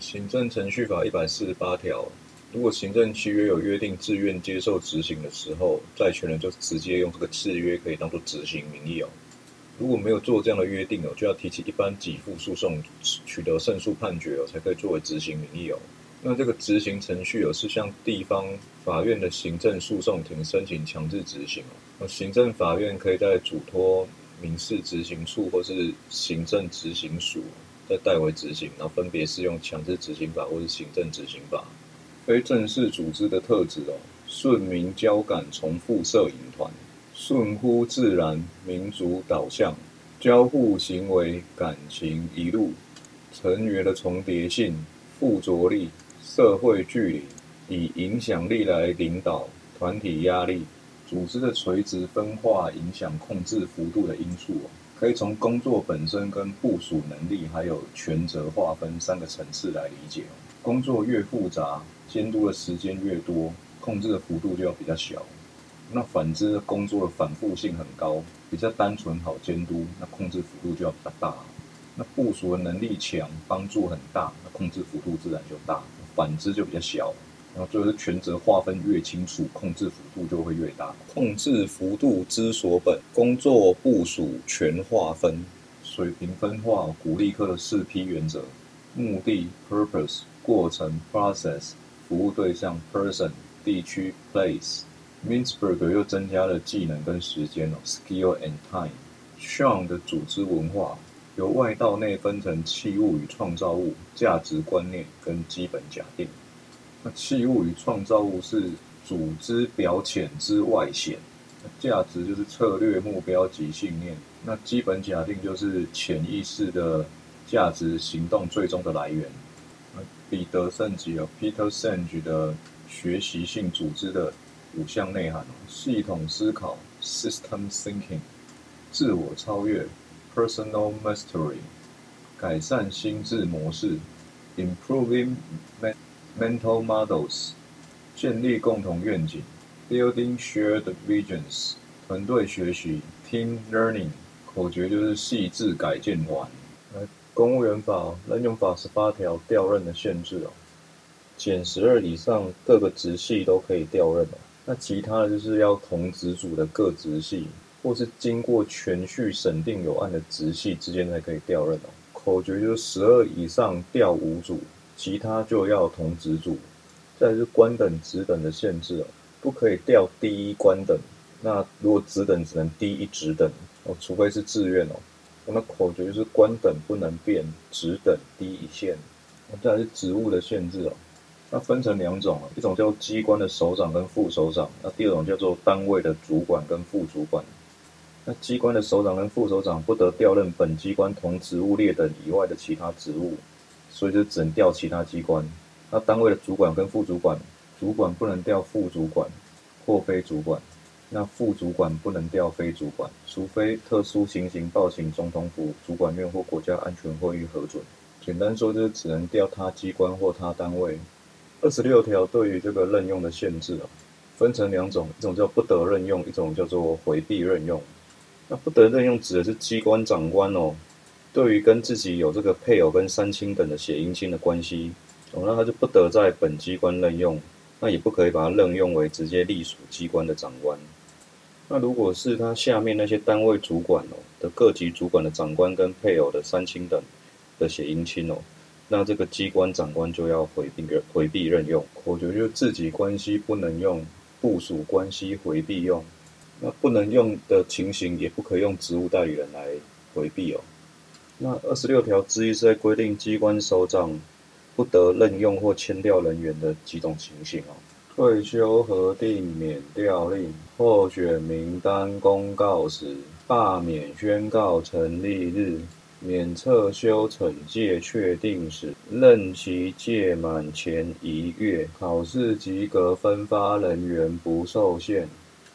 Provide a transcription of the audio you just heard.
行政程序法一百四十八条，如果行政契约有约定自愿接受执行的时候，债权人就直接用这个契约可以当做执行名义哦。如果没有做这样的约定哦，就要提起一般给付诉讼，取得胜诉判决哦，才可以作为执行名义哦。那这个执行程序哦，是向地方法院的行政诉讼庭申请强制执行哦。行政法院可以在嘱托民事执行处或是行政执行署再代为执行，然后分别适用强制执行法或是行政执行法。非正式组织的特质哦，顺民交感重复摄影团，顺乎自然民族导向，交互行为感情一路，成员的重叠性、附着力。社会距离，以影响力来领导团体压力，组织的垂直分化影响控制幅度的因素可以从工作本身跟部署能力还有权责划分三个层次来理解工作越复杂，监督的时间越多，控制的幅度就要比较小。那反之，工作的反复性很高，比较单纯好监督，那控制幅度就要比较大。那部署的能力强，帮助很大，那控制幅度自然就大。反之就比较小，然后最后是权责划分越清楚，控制幅度就会越大。控制幅度之所本，工作部署权划分，水平分化，鼓励科的四 P 原则：目的 （purpose）、过程 （process）、服务对象 （person）、地区 （place）。Mintzberg 又增加了技能跟时间哦 （skill and time）。Sean 的组织文化。由外到内分成器物与创造物、价值观念跟基本假定。那器物与创造物是组织表浅之外显，价值就是策略、目标及信念。那基本假定就是潜意识的价值行动最终的来源。彼得圣吉哦，Peter Senge 的学习性组织的五项内涵：系统思考 （System Thinking）、自我超越。Personal mastery，改善心智模式；Improving mental models，建立共同愿景；Building shared visions，团队学习；Team learning，口诀就是细致改进团。公务员法任用法十八条调任的限制哦，减十二以上各个直系都可以调任哦。那其他的就是要同直属的各直系。或是经过全序审定有案的直系之间才可以调任哦。口诀就是十二以上调五组，其他就要同职组。再是官等职等的限制哦，不可以调第一官等。那如果职等只能低一职等哦，除非是自愿哦。那么口诀就是官等不能变，职等低一线。再是职务的限制哦，那分成两种啊，一种叫机关的首长跟副首长，那第二种叫做单位的主管跟副主管。那机关的首长跟副首长不得调任本机关同职务列等以外的其他职务，所以就只能调其他机关。那单位的主管跟副主管，主管不能调副主管或非主管，那副主管不能调非主管，除非特殊情形报请总统府主管院或国家安全会议核准。简单说就是只能调他机关或他单位。二十六条对于这个任用的限制啊，分成两种，一种叫不得任用，一种叫做回避任用。那不得任用指的是机关长官哦，对于跟自己有这个配偶跟三亲等的血姻亲的关系哦，那他就不得在本机关任用，那也不可以把他任用为直接隶属机关的长官。那如果是他下面那些单位主管哦的各级主管的长官跟配偶的三亲等的血姻亲哦，那这个机关长官就要回避回避任用。我觉得就自己关系不能用，部属关系回避用。那不能用的情形，也不可以用职务代理人来回避哦。那二十六条之一是在规定机关首长不得任用或迁调人员的几种情形哦。退休核定免调令、候选名单公告时、罢免宣告成立日、免撤休惩戒确定时、任期届满前一月、考试及格分发人员不受限。